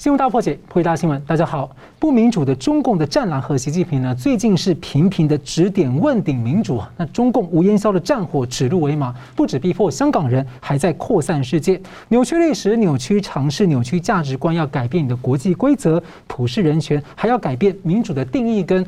新闻大破解，回答新闻。大家好，不民主的中共的战狼和习近平呢，最近是频频的指点问鼎民主。那中共无烟硝的战火指鹿为马，不止逼迫香港人，还在扩散世界，扭曲历史，扭曲常识，扭曲价值观，要改变你的国际规则，普世人权，还要改变民主的定义跟。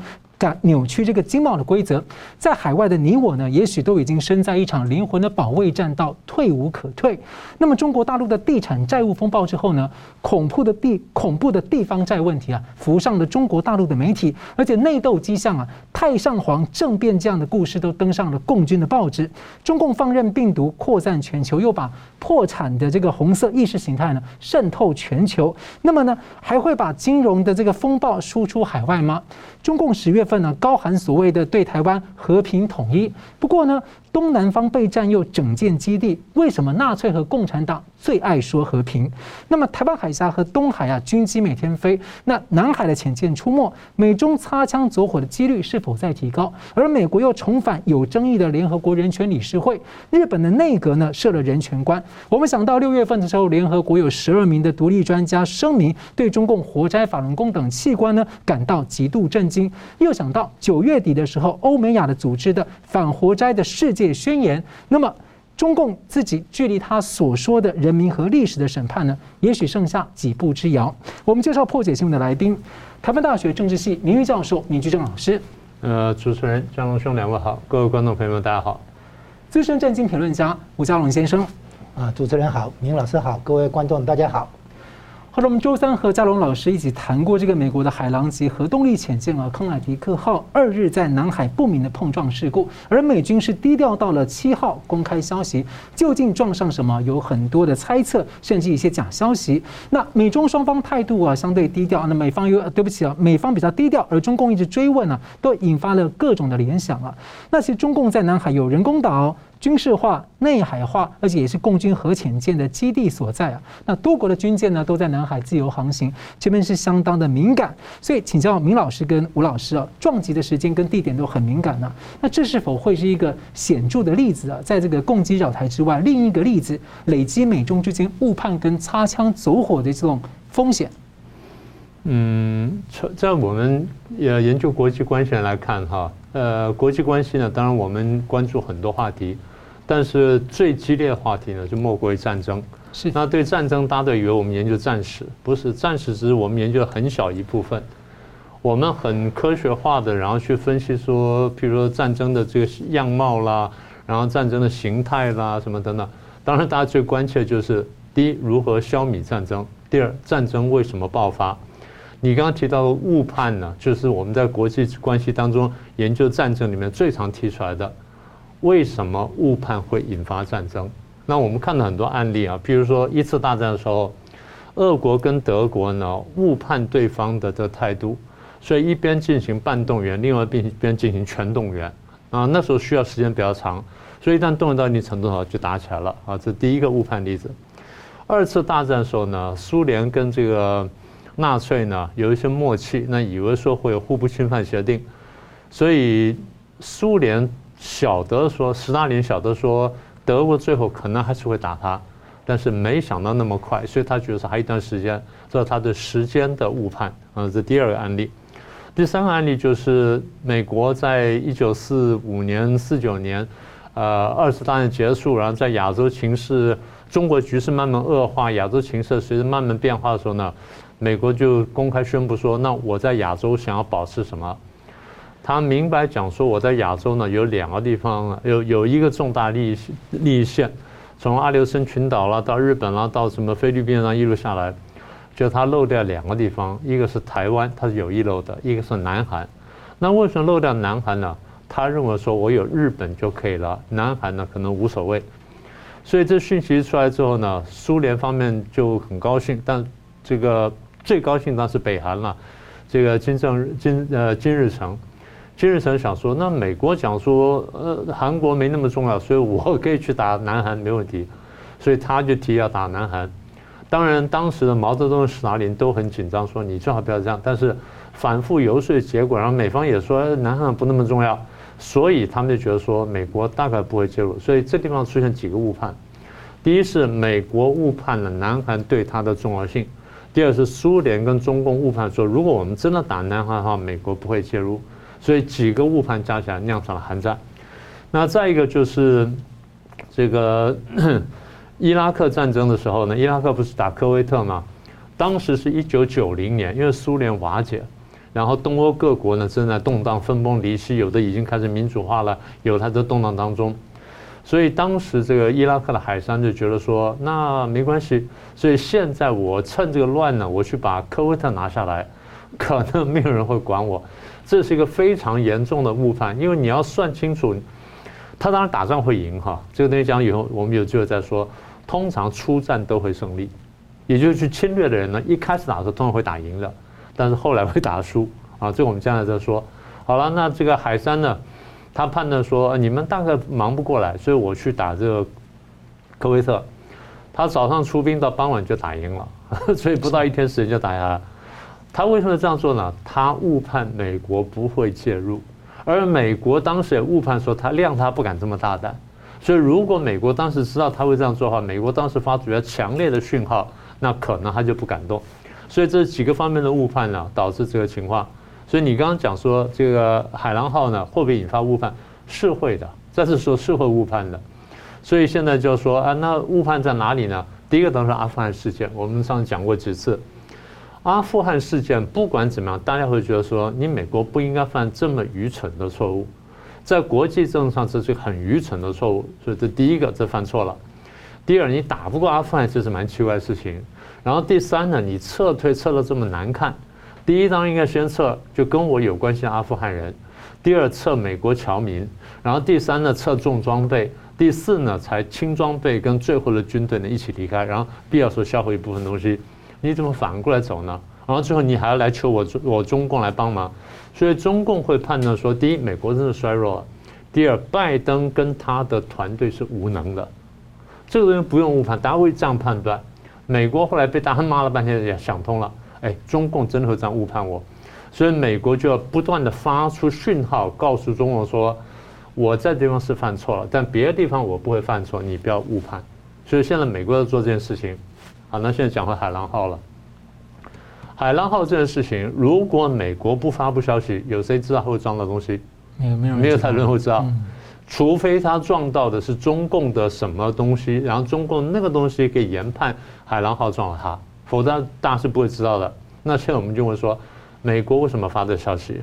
扭曲这个经贸的规则，在海外的你我呢，也许都已经身在一场灵魂的保卫战，到退无可退。那么，中国大陆的地产债务风暴之后呢，恐怖的地恐怖的地方债问题啊，浮上了中国大陆的媒体，而且内斗迹象啊，太上皇政变这样的故事都登上了共军的报纸。中共放任病毒扩散全球，又把破产的这个红色意识形态呢渗透全球，那么呢，还会把金融的这个风暴输出海外吗？中共十月份呢，高喊所谓的对台湾和平统一，不过呢，东南方被占又整建基地，为什么纳粹和共产党最爱说和平？那么台湾海峡和东海啊，军机每天飞，那南海的潜舰出没，美中擦枪走火的几率是否在提高？而美国又重返有争议的联合国人权理事会，日本的内阁呢设了人权官。我们想到六月份的时候，联合国有十二名的独立专家声明对中共活摘法轮功等器官呢感到极度震惊，又想到九月底的时候，欧美亚的组织的反活摘的世界宣言，那么。中共自己距离他所说的人民和历史的审判呢，也许剩下几步之遥。我们介绍破解新闻的来宾，台湾大学政治系名誉教授闵居正老师。呃，主持人张龙兄两位好，各位观众朋友们大家好。资深战经评论家吴家龙先生。啊，主持人好，明老师好，各位观众大家好。后来我们周三和嘉龙老师一起谈过这个美国的海狼级核动力潜舰啊，康乃狄克号二日在南海不明的碰撞事故，而美军是低调到了七号公开消息，究竟撞上什么？有很多的猜测，甚至一些假消息。那美中双方态度啊相对低调，那美方又对不起啊，美方比较低调，而中共一直追问啊，都引发了各种的联想啊。那其实中共在南海有人工岛。军事化、内海化，而且也是共军核潜舰的基地所在啊。那多国的军舰呢，都在南海自由航行，这边是相当的敏感。所以请教明老师跟吴老师啊，撞击的时间跟地点都很敏感呢。那这是否会是一个显著的例子啊？在这个共机扰台之外，另一个例子，累积美中之间误判跟擦枪走火的这种风险？嗯，在我们呃研究国际关系来看哈，呃，国际关系呢，当然我们关注很多话题。但是最激烈的话题呢，就莫过于战争。是。那对战争，大家都以为我们研究战史，不是战史，只是我们研究的很小一部分。我们很科学化的，然后去分析说，譬如说战争的这个样貌啦，然后战争的形态啦，什么等等。当然，大家最关切的就是第一，如何消弭战争；第二，战争为什么爆发？你刚刚提到的误判呢，就是我们在国际关系当中研究战争里面最常提出来的。为什么误判会引发战争？那我们看到很多案例啊，比如说一次大战的时候，俄国跟德国呢误判对方的这态度，所以一边进行半动员，另外一边进行全动员啊。那时候需要时间比较长，所以一旦动员到一定程度上就打起来了啊。这是第一个误判例子。二次大战的时候呢，苏联跟这个纳粹呢有一些默契，那以为说会有互不侵犯协定，所以苏联。晓得说，斯大林晓得说，德国最后可能还是会打他，但是没想到那么快，所以他觉得还有一段时间，这是他的时间的误判啊。这第二个案例，第三个案例就是美国在一九四五年、四九年，呃，二次大战结束，然后在亚洲情势、中国局势慢慢恶化，亚洲情势随着慢慢变化的时候呢，美国就公开宣布说，那我在亚洲想要保持什么？他明白讲说，我在亚洲呢有两个地方，有有一个重大利益利益线，从阿留申群岛啦到日本啦到什么菲律宾啦一路下来，就他漏掉两个地方，一个是台湾，他是有意漏的，一个是南韩。那为什么漏掉南韩呢？他认为说我有日本就可以了，南韩呢可能无所谓。所以这讯息出来之后呢，苏联方面就很高兴，但这个最高兴当然是北韩了，这个金正日金呃金日成。金日成想说，那美国讲说，呃，韩国没那么重要，所以我可以去打南韩没问题，所以他就提要打南韩。当然，当时的毛泽东、斯大林都很紧张，说你最好不要这样。但是反复游说结果，然后美方也说南韩不那么重要，所以他们就觉得说美国大概不会介入。所以这地方出现几个误判：第一是美国误判了南韩对他的重要性；第二是苏联跟中共误判说，如果我们真的打南海的话，美国不会介入，所以几个误判加起来酿成了寒战。那再一个就是这个 伊拉克战争的时候呢，伊拉克不是打科威特吗？当时是一九九零年，因为苏联瓦解，然后东欧各国呢正在动荡、分崩离析，有的已经开始民主化了，有它的动荡当中。所以当时这个伊拉克的海商就觉得说，那没关系。所以现在我趁这个乱呢，我去把科威特拿下来，可能没有人会管我。这是一个非常严重的误判，因为你要算清楚，他当然打仗会赢哈。这个东西讲以后，我们有机会再说。通常出战都会胜利，也就是去侵略的人呢，一开始打的时候通常会打赢的，但是后来会打输啊。这个我们将来再说。好了，那这个海山呢？他判断说，你们大概忙不过来，所以我去打这个科威特。他早上出兵，到傍晚就打赢了，所以不到一天时间就打下来。他为什么这样做呢？他误判美国不会介入，而美国当时也误判说他量他不敢这么大胆。所以如果美国当时知道他会这样做的话，美国当时发出比较强烈的讯号，那可能他就不敢动。所以这几个方面的误判呢，导致这个情况。所以你刚刚讲说这个海狼号呢会不会引发误判？是会的，再次说是会误判的。所以现在就说啊，那误判在哪里呢？第一个当然是阿富汗事件，我们上次讲过几次。阿富汗事件不管怎么样，大家会觉得说你美国不应该犯这么愚蠢的错误，在国际政治上这是很愚蠢的错误。所以这第一个这犯错了。第二，你打不过阿富汗这是蛮奇怪的事情。然后第三呢，你撤退撤得这么难看。第一当应该先撤，就跟我有关系的阿富汗人；第二撤美国侨民，然后第三呢撤重装备，第四呢才轻装备跟最后的军队呢一起离开，然后必要时候销毁一部分东西。你怎么反过来走呢？然后最后你还要来求我中我中共来帮忙，所以中共会判断说：第一，美国真的衰弱了；第二，拜登跟他的团队是无能的。这个东西不用误判，大家会这样判断。美国后来被大家骂了半天，也想通了。哎，中共真的会这样误判我，所以美国就要不断的发出讯号，告诉中共说，我在地方是犯错了，但别的地方我不会犯错，你不要误判。所以现在美国要做这件事情。好，那现在讲回海狼号了。海狼号这件事情，如果美国不发布消息，有谁知道会撞到东西？没有，没有，没有太多人会知道，除非他撞到的是中共的什么东西，然后中共那个东西可以研判海狼号撞了他。否则大家是不会知道的。那现在我们就会说，美国为什么发这消息？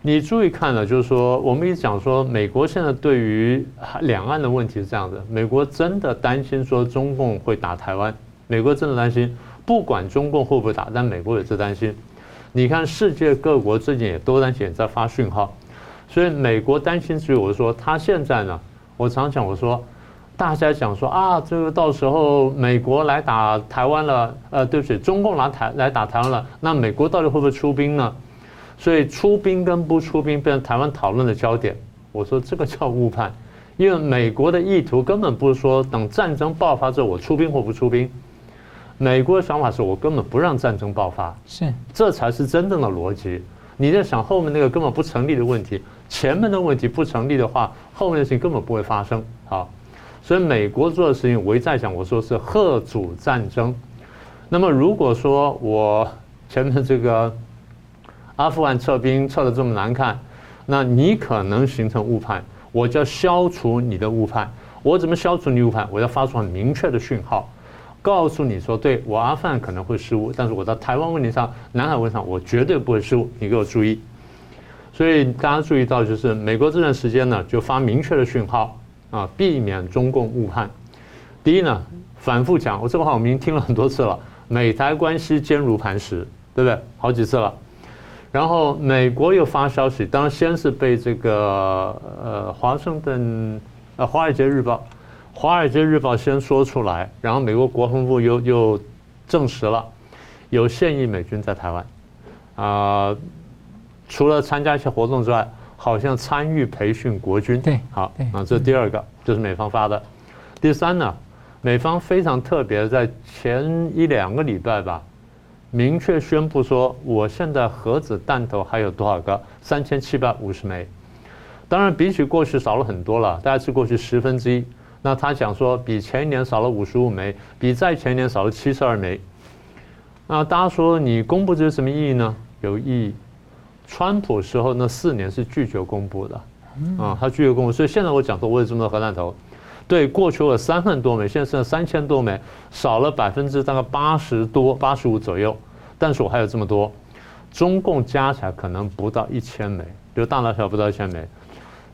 你注意看了，就是说，我们一直讲说，美国现在对于两岸的问题是这样的：美国真的担心说中共会打台湾，美国真的担心，不管中共会不会打，但美国也是担心。你看世界各国最近也都担心，在发讯号，所以美国担心之余，我说他现在呢，我常讲我说。大家讲说啊，这个到时候美国来打台湾了，呃，对不起，中共来台来打台湾了，那美国到底会不会出兵呢？所以出兵跟不出兵变成台湾讨论的焦点。我说这个叫误判，因为美国的意图根本不是说等战争爆发之后我出兵或不出兵，美国的想法是我根本不让战争爆发，是，这才是真正的逻辑。你在想后面那个根本不成立的问题，前面的问题不成立的话，后面的事情根本不会发生。好。所以美国做的事情，我一再讲，我说是吓阻战争。那么如果说我前面这个阿富汗撤兵撤的这么难看，那你可能形成误判，我就要消除你的误判。我怎么消除你误判？我要发出很明确的讯号，告诉你说，对，我阿富汗可能会失误，但是我在台湾问题上、南海问题上，我绝对不会失误。你给我注意。所以大家注意到，就是美国这段时间呢，就发明确的讯号。啊，避免中共误判。第一呢，反复讲，我这个话我们已经听了很多次了。美台关系坚如磐石，对不对？好几次了。然后美国又发消息，当然先是被这个呃华盛顿呃华尔街日报，华尔街日报先说出来，然后美国国防部又又证实了有现役美军在台湾啊、呃，除了参加一些活动之外。好像参与培训国军，对，好，啊这第二个就是美方发的。第三呢，美方非常特别，在前一两个礼拜吧，明确宣布说，我现在核子弹头还有多少个？三千七百五十枚。当然，比起过去少了很多了，大概是过去十分之一。那他讲说，比前一年少了五十五枚，比再前一年少了七十二枚。那大家说你公布这是什么意义呢？有意义。川普时候那四年是拒绝公布的，啊，他拒绝公布，所以现在我讲说我有这么多核弹头，对，过去有三万多枚，现在剩三千多枚，少了百分之大概八十多、八十五左右，但是我还有这么多，中共加起来可能不到一千枚，就大大小小不到一千枚，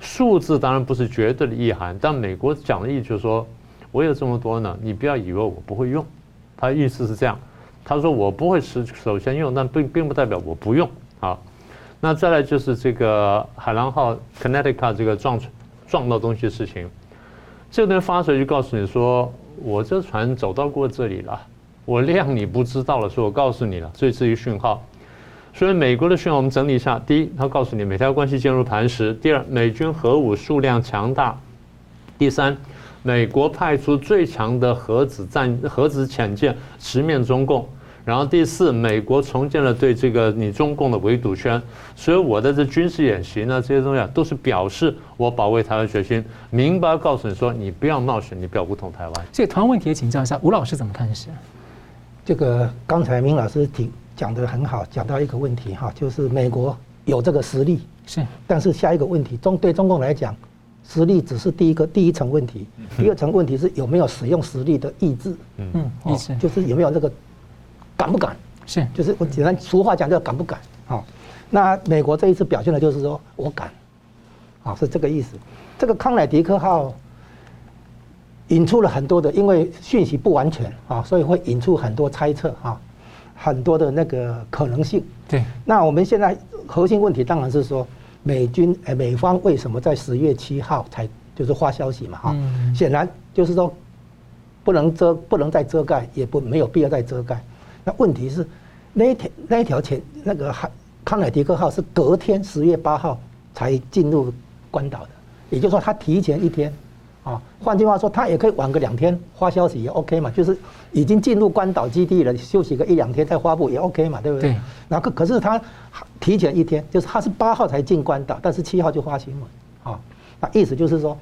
数字当然不是绝对的意涵，但美国讲的意就是说，我有这么多呢，你不要以为我不会用，他的意思是这样，他说我不会是首先用，但并并不代表我不用啊。那再来就是这个海狼号 Connecticut 这个撞撞到东西的事情，这个东西发出来就告诉你说，我这船走到过这里了，我量你不知道了，所以我告诉你了，所以这一讯号。所以美国的讯号我们整理一下：第一，他告诉你美台关系进入磐石；第二，美军核武数量强大；第三，美国派出最强的核子战核子潜舰直面中共。然后第四，美国重建了对这个你中共的围堵圈，所以我的这军事演习呢，这些东西啊，都是表示我保卫台湾决心，明白告诉你说，你不要冒险，你不要武统台湾。所以同样问题也请教一下吴老师怎么看是？这个刚才明老师提讲得很好，讲到一个问题哈，就是美国有这个实力是，但是下一个问题中对中共来讲，实力只是第一个第一层问题，第二层问题是有没有使用实力的意志，嗯，意志就是有没有这个。敢不敢？是，就是我简单俗话讲叫敢不敢？好，那美国这一次表现的就是说我敢，啊，是这个意思。这个康乃狄克号引出了很多的，因为讯息不完全啊，所以会引出很多猜测啊，很多的那个可能性。对。那我们现在核心问题当然是说，美军哎，美方为什么在十月七号才就是发消息嘛？哈，显然就是说不能遮，不能再遮盖，也不没有必要再遮盖。那问题是，那一条那一条前那个海康乃狄克号是隔天十月八号才进入关岛的，也就是说他提前一天，啊，换句话说他也可以晚个两天发消息也 OK 嘛，就是已经进入关岛基地了，休息个一两天再发布也 OK 嘛，对不对？那可可是他提前一天，就是他是八号才进关岛，但是七号就发新闻，啊，那意思就是说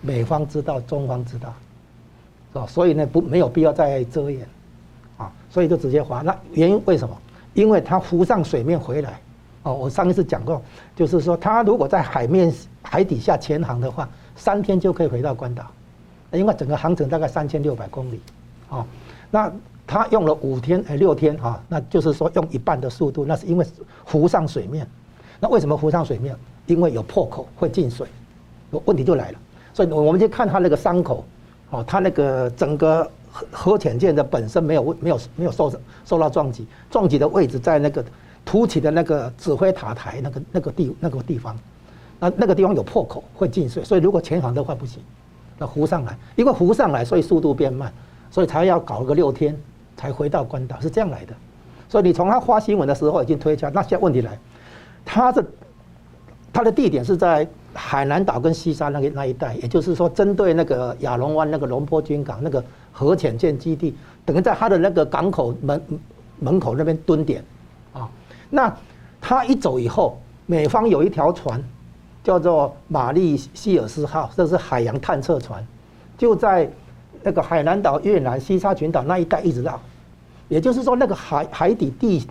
美方知道，中方知道，是吧？所以呢不没有必要再遮掩。啊，所以就直接发。那原因为什么？因为他浮上水面回来。哦，我上一次讲过，就是说他如果在海面海底下潜航的话，三天就可以回到关岛。因为整个航程大概三千六百公里。哦，那他用了五天哎六天哈，那就是说用一半的速度。那是因为浮上水面。那为什么浮上水面？因为有破口会进水。问题就来了。所以我们就看他那个伤口。哦，他那个整个。核核潜舰的本身没有没有没有受受到撞击，撞击的位置在那个凸起的那个指挥塔台那个那个地那个地方，那那个地方有破口会进水，所以如果潜航的话不行，那浮上来，因为浮上来所以速度变慢，所以才要搞个六天才回到关岛是这样来的，所以你从他发新闻的时候已经推敲，那现在问题来，他的他的地点是在。海南岛跟西沙那个那一带，也就是说，针对那个亚龙湾那个龙波军港那个核潜舰基地，等于在他的那个港口门门口那边蹲点，啊，那他一走以后，美方有一条船叫做玛丽希尔斯号，这是海洋探测船，就在那个海南岛、越南、西沙群岛那一带一直绕，也就是说，那个海海底地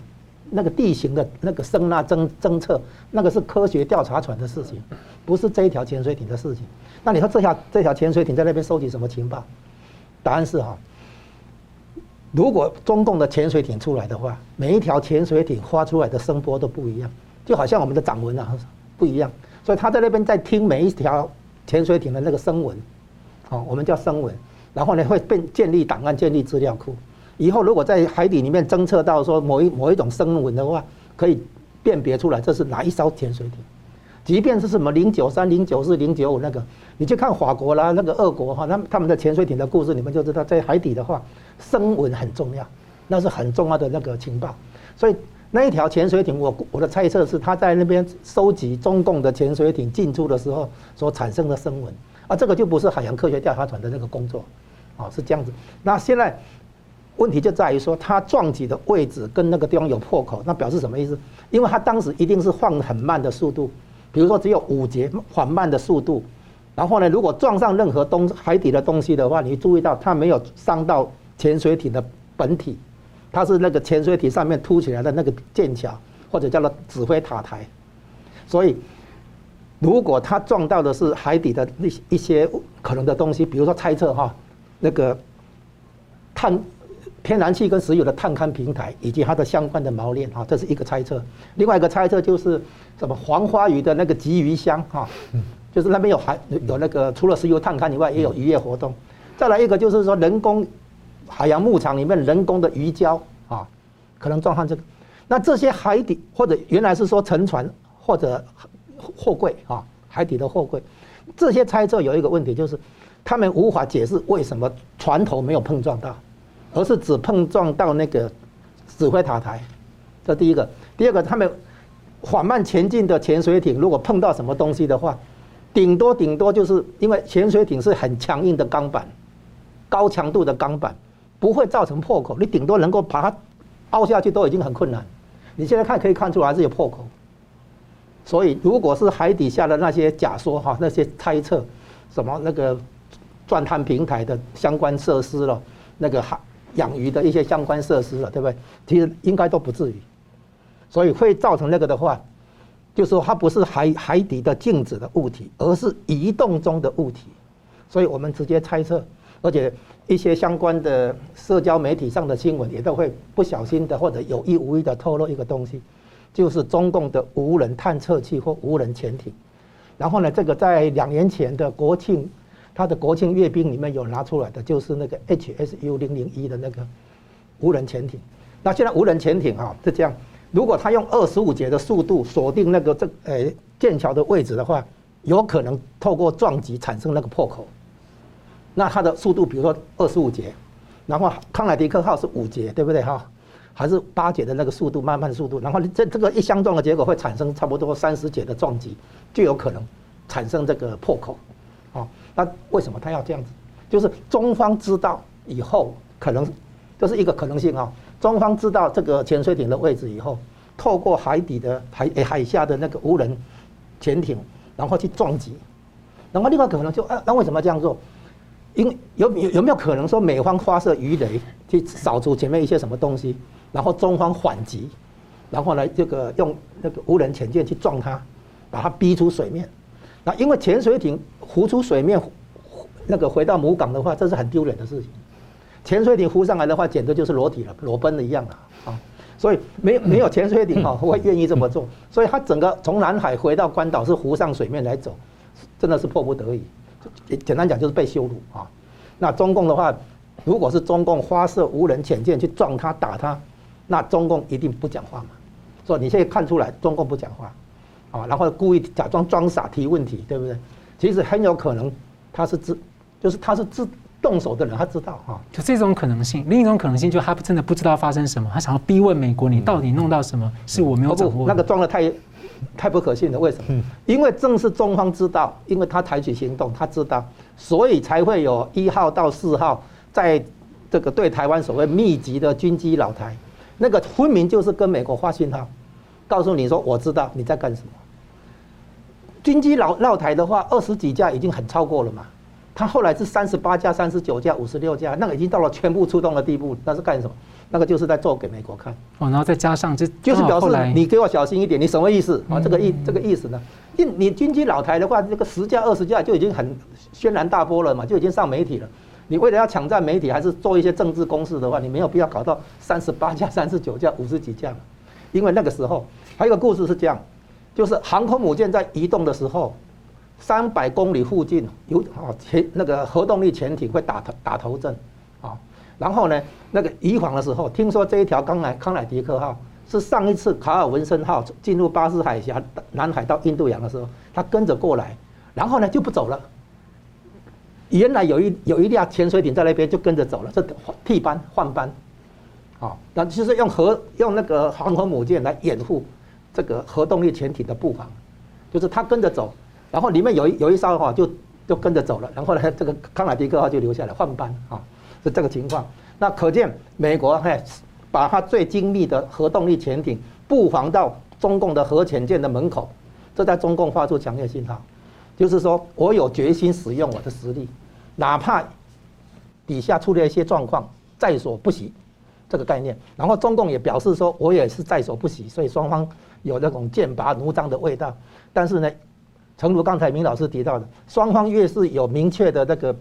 那个地形的那个声呐侦侦测，那个是科学调查船的事情。不是这一条潜水艇的事情，那你说这条这条潜水艇在那边收集什么情报？答案是哈，如果中共的潜水艇出来的话，每一条潜水艇发出来的声波都不一样，就好像我们的掌纹啊不一样，所以他在那边在听每一条潜水艇的那个声纹，哦，我们叫声纹，然后呢会变建立档案、建立资料库，以后如果在海底里面侦测到说某一某一种声纹的话，可以辨别出来这是哪一艘潜水艇。即便是什么零九三、零九四、零九五那个，你去看法国啦，那个俄国哈，他们他们的潜水艇的故事，你们就知道，在海底的话，声纹很重要，那是很重要的那个情报。所以那一条潜水艇，我我的猜测是，他在那边收集中共的潜水艇进出的时候所产生的声纹，啊，这个就不是海洋科学调查团的那个工作，啊，是这样子。那现在问题就在于说，它撞击的位置跟那个地方有破口，那表示什么意思？因为它当时一定是放很慢的速度。比如说只有五节缓慢的速度，然后呢，如果撞上任何东海底的东西的话，你注意到它没有伤到潜水艇的本体，它是那个潜水艇上面凸起来的那个剑桥，或者叫做指挥塔台。所以，如果它撞到的是海底的那一些可能的东西，比如说猜测哈，那个碳、天然气跟石油的探勘平台以及它的相关的锚链哈，这是一个猜测。另外一个猜测就是什么黄花鱼的那个集鱼箱哈，就是那边有海有那个除了石油探勘以外，也有渔业活动。再来一个就是说人工海洋牧场里面人工的鱼礁啊，可能撞上这个。那这些海底或者原来是说沉船。或者货柜啊，海底的货柜，这些猜测有一个问题，就是他们无法解释为什么船头没有碰撞到，而是只碰撞到那个指挥塔台。这第一个，第二个，他们缓慢前进的潜水艇如果碰到什么东西的话，顶多顶多就是因为潜水艇是很强硬的钢板，高强度的钢板不会造成破口，你顶多能够把它凹下去都已经很困难。你现在看可以看出来是有破口。所以，如果是海底下的那些假说哈，那些猜测，什么那个钻探平台的相关设施了，那个海养鱼的一些相关设施了，对不对？其实应该都不至于。所以会造成那个的话，就是说它不是海海底的静止的物体，而是移动中的物体。所以我们直接猜测，而且一些相关的社交媒体上的新闻也都会不小心的或者有意无意的透露一个东西。就是中共的无人探测器或无人潜艇，然后呢，这个在两年前的国庆，它的国庆阅兵里面有拿出来的，就是那个 HSU 零零一的那个无人潜艇。那现在无人潜艇啊是这样，如果它用二十五节的速度锁定那个这呃舰桥的位置的话，有可能透过撞击产生那个破口。那它的速度比如说二十五节，然后康乃狄克号是五节，对不对哈？还是八节的那个速度，慢慢的速度，然后这这个一相撞的结果会产生差不多三十节的撞击，就有可能产生这个破口，哦，那为什么他要这样子？就是中方知道以后，可能这是一个可能性啊。中方知道这个潜水艇的位置以后，透过海底的海海下的那个无人潜艇，然后去撞击，然后另外可能就啊，那为什么这样做？因有有有没有可能说美方发射鱼雷去扫除前面一些什么东西？然后中方反击，然后呢，这个用那个无人潜舰去撞它，把它逼出水面。那因为潜水艇浮出水面，那个回到母港的话，这是很丢脸的事情。潜水艇浮上来的话，简直就是裸体了，裸奔的一样了啊！所以没没有潜水艇哈会愿意这么做。所以它整个从南海回到关岛是浮上水面来走，真的是迫不得已。简单讲就是被羞辱啊！那中共的话，如果是中共发射无人潜舰去撞他打他。那中共一定不讲话嘛？所以你现在看出来中共不讲话，啊，然后故意假装装傻提问题，对不对？其实很有可能他是自，就是他是自动手的人，他知道哈。就这种可能性，另一种可能性就他真的不知道发生什么，他想要逼问美国，你到底弄到什么？是我没有掌握。那个装的太太不可信了，为什么？因为正是中方知道，因为他采取行动，他知道，所以才会有一号到四号在这个对台湾所谓密集的军机扰台。那个分明就是跟美国发信号，告诉你说我知道你在干什么。军机绕绕台的话，二十几架已经很超过了嘛。他后来是三十八架、三十九架、五十六架，那个已经到了全部出动的地步。那是干什么？那个就是在做给美国看。哦，然后再加上这就是表示你给我小心一点。你什么意思啊？这个意这个意思呢？你你军机老台的话，这个十架、二十架就已经很轩然大波了嘛，就已经上媒体了。你为了要抢占媒体，还是做一些政治攻势的话，你没有必要搞到三十八架、三十九架、五十几架，因为那个时候还有一个故事是这样，就是航空母舰在移动的时候，三百公里附近有啊潜那个核动力潜艇会打头打头阵啊，然后呢那个移防的时候，听说这一条康乃康乃狄克号是上一次卡尔文森号进入巴士海峡南海到印度洋的时候，他跟着过来，然后呢就不走了。原来有一有一辆潜水艇在那边就跟着走了，这替班换班，啊，那就是用核用那个航空母舰来掩护这个核动力潜艇的布防，就是他跟着走，然后里面有一有一艘哈就就跟着走了，然后呢这个康乃狄克号就留下来换班。啊，是这个情况。那可见美国还把它最精密的核动力潜艇布防到中共的核潜舰的门口，这在中共发出强烈信号，就是说我有决心使用我的实力。哪怕底下出了一些状况，在所不惜，这个概念。然后中共也表示说，我也是在所不惜，所以双方有那种剑拔弩张的味道。但是呢，诚如刚才明老师提到的，双方越是有明确的那个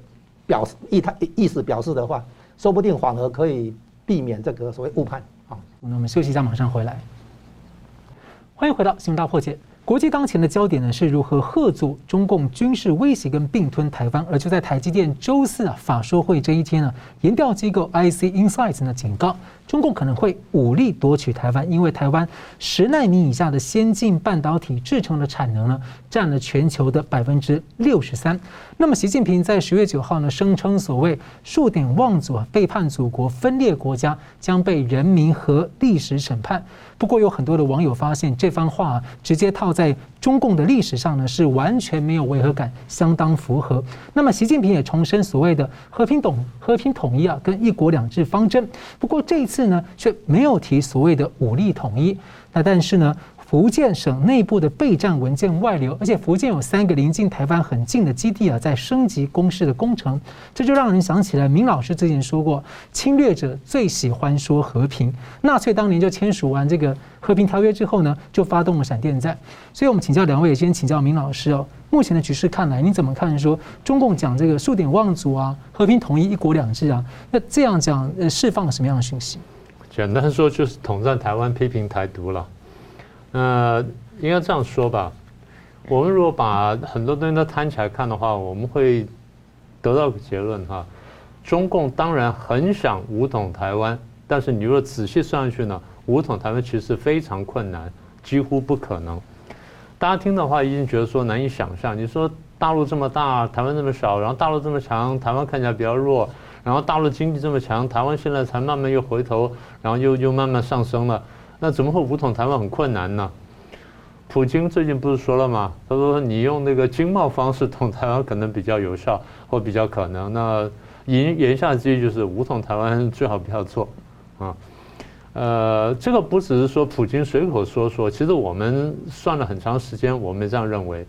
表示意态意思表示的话，说不定反而可以避免这个所谓误判。好，那我们休息一下，马上回来。欢迎回到《新闻大破解》。国际当前的焦点呢，是如何吓阻中共军事威胁跟并吞台湾。而就在台积电周四啊法说会这一天呢，研调机构 IC Insights 呢警告。中共可能会武力夺取台湾，因为台湾十奈米以下的先进半导体制程的产能呢，占了全球的百分之六十三。那么，习近平在十月九号呢，声称所谓数典忘祖，背叛祖国、分裂国家，将被人民和历史审判。不过，有很多的网友发现这番话，直接套在中共的历史上呢，是完全没有违和感，相当符合。那么，习近平也重申所谓的和平统和平统一啊，跟一国两制方针。不过这一次。呢，却没有提所谓的武力统一。那但是呢，福建省内部的备战文件外流，而且福建有三个临近台湾很近的基地啊，在升级攻势的工程，这就让人想起来，明老师之前说过，侵略者最喜欢说和平。纳粹当年就签署完这个和平条约之后呢，就发动了闪电战。所以我们请教两位，先请教明老师哦，目前的局势看来，你怎么看？说中共讲这个数典忘祖啊，和平统一、一国两制啊，那这样讲，呃，释放了什么样的讯息？简单说就是统战台湾、批评台独了。呃应该这样说吧，我们如果把很多东西都摊起来看的话，我们会得到个结论哈。中共当然很想武统台湾，但是你如果仔细算下去呢，武统台湾其实非常困难，几乎不可能。大家听的话一定觉得说难以想象。你说大陆这么大，台湾这么小，然后大陆这么强，台湾看起来比较弱。然后大陆经济这么强，台湾现在才慢慢又回头，然后又又慢慢上升了，那怎么会武统台湾很困难呢？普京最近不是说了吗？他说你用那个经贸方式统台湾可能比较有效或比较可能。那言言下之意就是武统台湾最好不要做啊。呃，这个不只是说普京随口说说，其实我们算了很长时间，我们这样认为。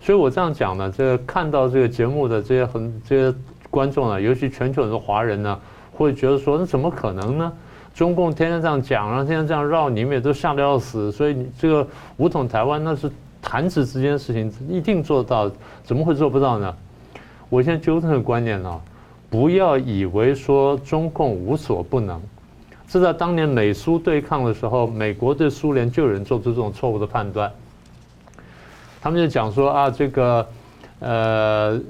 所以我这样讲呢，这个看到这个节目的这些很这些。观众啊，尤其全球很多华人呢，会觉得说，那怎么可能呢？中共天天这样讲，然后天天这样绕，你们也都吓得要死。所以你这个武统台湾，那是弹指之间的事情，一定做到，怎么会做不到呢？我现在纠正的观念呢，不要以为说中共无所不能。是在当年美苏对抗的时候，美国对苏联就有人做出这种错误的判断，他们就讲说啊，这个呃。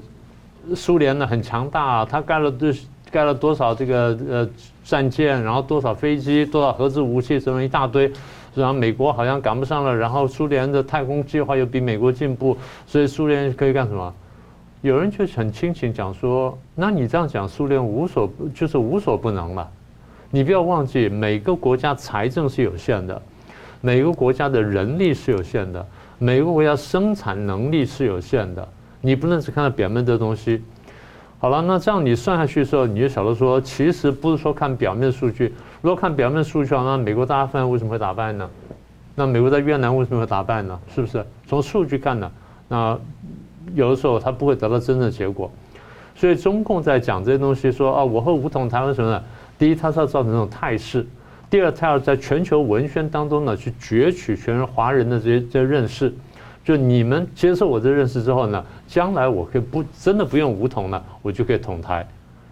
苏联呢很强大，他盖了多盖了多少这个呃战舰，然后多少飞机，多少核子武器，什么一大堆，然后美国好像赶不上了，然后苏联的太空计划又比美国进步，所以苏联可以干什么？有人就很清醒讲说，那你这样讲，苏联无所就是无所不能了。你不要忘记，每个国家财政是有限的，每个国家的人力是有限的，每个国家生产能力是有限的。你不能只看到表面的东西。好了，那这样你算下去的时候，你就晓得说，其实不是说看表面数据。如果看表面数据的话，那美国大饭为什么会打败呢？那美国在越南为什么会打败呢？是不是？从数据看呢？那有的时候他不会得到真正结果。所以中共在讲这些东西，说啊，我和武统台湾什么呢？第一，他是要造成这种态势；第二，他要在全球文宣当中呢，去攫取全华人的这些这些认识。就你们接受我这认识之后呢，将来我可以不真的不用武统了，我就可以统台，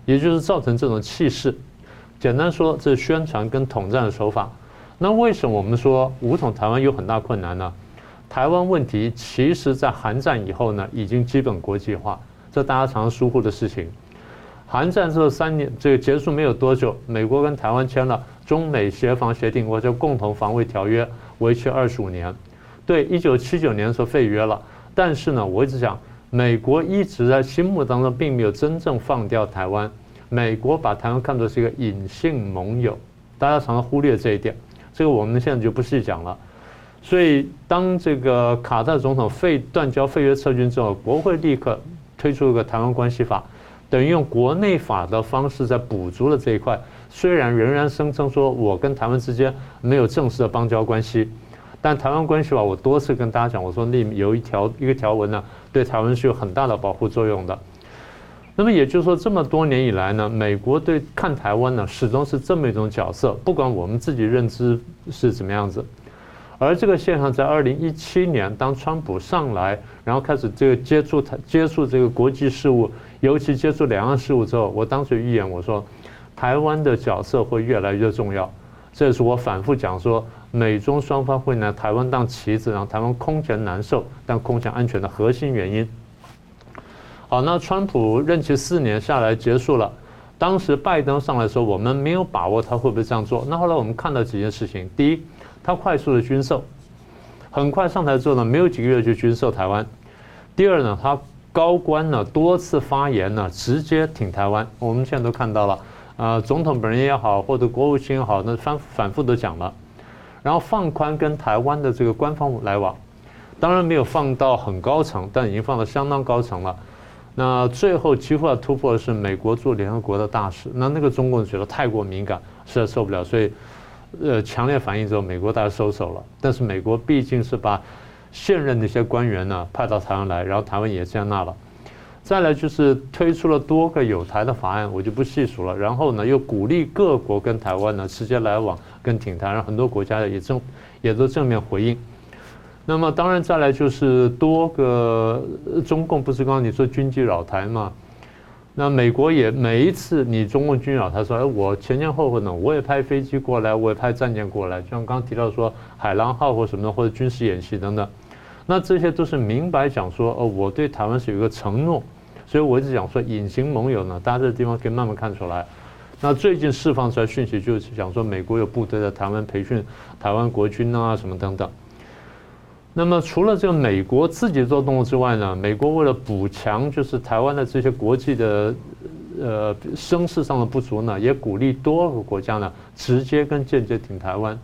也就是造成这种气势。简单说，这是宣传跟统战的手法。那为什么我们说武统台湾有很大困难呢？台湾问题其实在韩战以后呢，已经基本国际化，这大家常常疏忽的事情。韩战之后三年这个结束没有多久，美国跟台湾签了中美协防协定，或者共同防卫条约，为期二十五年。对，一九七九年的时候废约了，但是呢，我一直讲，美国一直在心目当中并没有真正放掉台湾，美国把台湾看作是一个隐性盟友，大家常常忽略这一点，这个我们现在就不细讲了。所以，当这个卡特总统废断交废约撤军之后，国会立刻推出一个台湾关系法，等于用国内法的方式在补足了这一块，虽然仍然声称说我跟台湾之间没有正式的邦交关系。但台湾关系法，我多次跟大家讲，我说那有一条一个条文呢，对台湾是有很大的保护作用的。那么也就是说，这么多年以来呢，美国对看台湾呢，始终是这么一种角色，不管我们自己认知是怎么样子。而这个现象在二零一七年，当川普上来，然后开始这个接触台接触这个国际事务，尤其接触两岸事务之后，我当时预言我说，台湾的角色会越来越重要。这也是我反复讲说，美中双方会拿台湾当棋子，让台湾空前难受，但空前安全的核心原因。好，那川普任期四年下来结束了，当时拜登上来的时候，我们没有把握他会不会这样做。那后来我们看到几件事情，第一。他快速的军售，很快上台之后呢，没有几个月就军售台湾。第二呢，他高官呢多次发言呢，直接挺台湾。我们现在都看到了，呃，总统本人也好，或者国务卿也好，那反反复的讲了。然后放宽跟台湾的这个官方来往，当然没有放到很高层，但已经放到相当高层了。那最后几乎要突破的是美国驻联合国的大使，那那个中共觉得太过敏感，实在受不了，所以。呃，强烈反应之后，美国大概收手了。但是美国毕竟是把现任的一些官员呢派到台湾来，然后台湾也接纳了。再来就是推出了多个有台的法案，我就不细数了。然后呢，又鼓励各国跟台湾呢直接来往，跟挺台，让很多国家也正也都正面回应。那么当然再来就是多个中共不是刚刚你说军机扰台吗？那美国也每一次你中共军扰，他说：“哎，我前前后后呢，我也派飞机过来，我也派战舰过来，就像刚刚提到说海狼号或什么的，或者军事演习等等。那这些都是明白讲说，哦，我对台湾是有一个承诺，所以我一直讲说隐形盟友呢，大家这个地方可以慢慢看出来。那最近释放出来讯息就是讲说，美国有部队在台湾培训台湾国军啊，什么等等。”那么除了这个美国自己做动作之外呢，美国为了补强就是台湾的这些国际的呃声势上的不足呢，也鼓励多个国家呢直接跟间接挺台湾。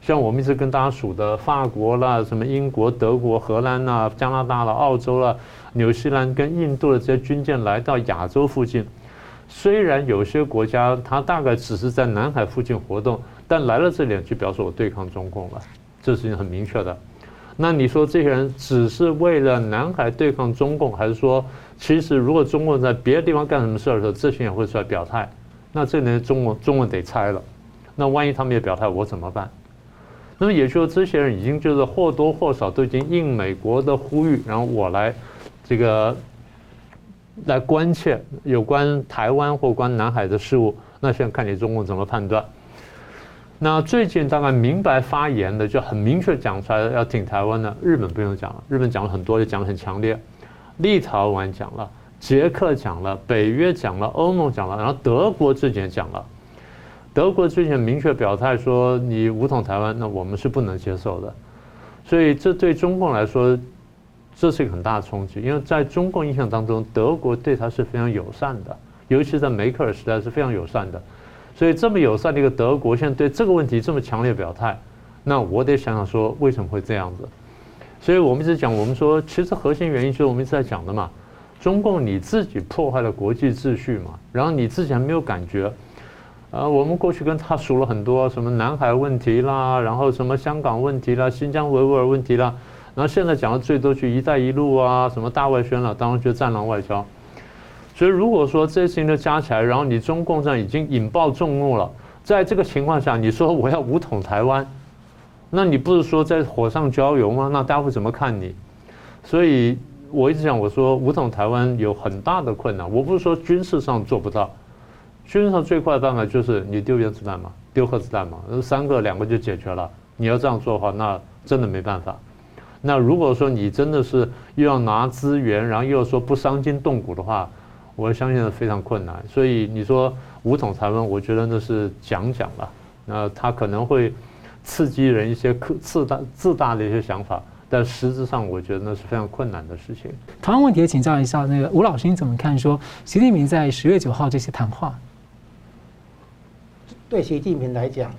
像我们一直跟大家数的法国啦、什么英国、德国、荷兰啦、加拿大啦、澳洲啦、纽西兰跟印度的这些军舰来到亚洲附近，虽然有些国家它大概只是在南海附近活动，但来了这里就表示我对抗中共了，这是很明确的。那你说这些人只是为了南海对抗中共，还是说，其实如果中共在别的地方干什么事儿的时候，这些人会出来表态？那这年中共中共得拆了。那万一他们也表态，我怎么办？那么也就是说，这些人已经就是或多或少都已经应美国的呼吁，然后我来这个来关切有关台湾或关南海的事务。那现在看你中共怎么判断？那最近大概明白发言的，就很明确讲出来要挺台湾的。日本不用讲了，日本讲了很多，就讲得很强烈。立陶宛讲了，捷克讲了，北约讲了，欧盟讲了，然后德国最近也讲了。德国最近明确表态说，你武统台湾，那我们是不能接受的。所以这对中共来说，这是一个很大的冲击，因为在中共印象当中，德国对他是非常友善的，尤其在梅克尔时代是非常友善的。所以这么友善的一个德国，现在对这个问题这么强烈表态，那我得想想说为什么会这样子？所以我们一直讲，我们说其实核心原因就是我们一直在讲的嘛，中共你自己破坏了国际秩序嘛，然后你自己还没有感觉。呃，我们过去跟他数了很多什么南海问题啦，然后什么香港问题啦、新疆维吾尔问题啦，然后现在讲的最多去“一带一路”啊，什么大外宣了，当然就战狼外交。所以，如果说这些事情都加起来，然后你中共这样已经引爆众怒了，在这个情况下，你说我要武统台湾，那你不是说在火上浇油吗？那大家会怎么看你？所以我一直讲，我说武统台湾有很大的困难。我不是说军事上做不到，军事上最快的办法就是你丢原子弹嘛，丢核子弹嘛，三个两个就解决了。你要这样做的话，那真的没办法。那如果说你真的是又要拿资源，然后又要说不伤筋动骨的话，我相信是非常困难，所以你说武统台湾，我觉得那是讲讲了，那他可能会刺激人一些可自大自大的一些想法，但实质上我觉得那是非常困难的事情。台湾问题也请教一下那个吴老师，你怎么看说习近平在十月九号这些谈话？对习近平来讲，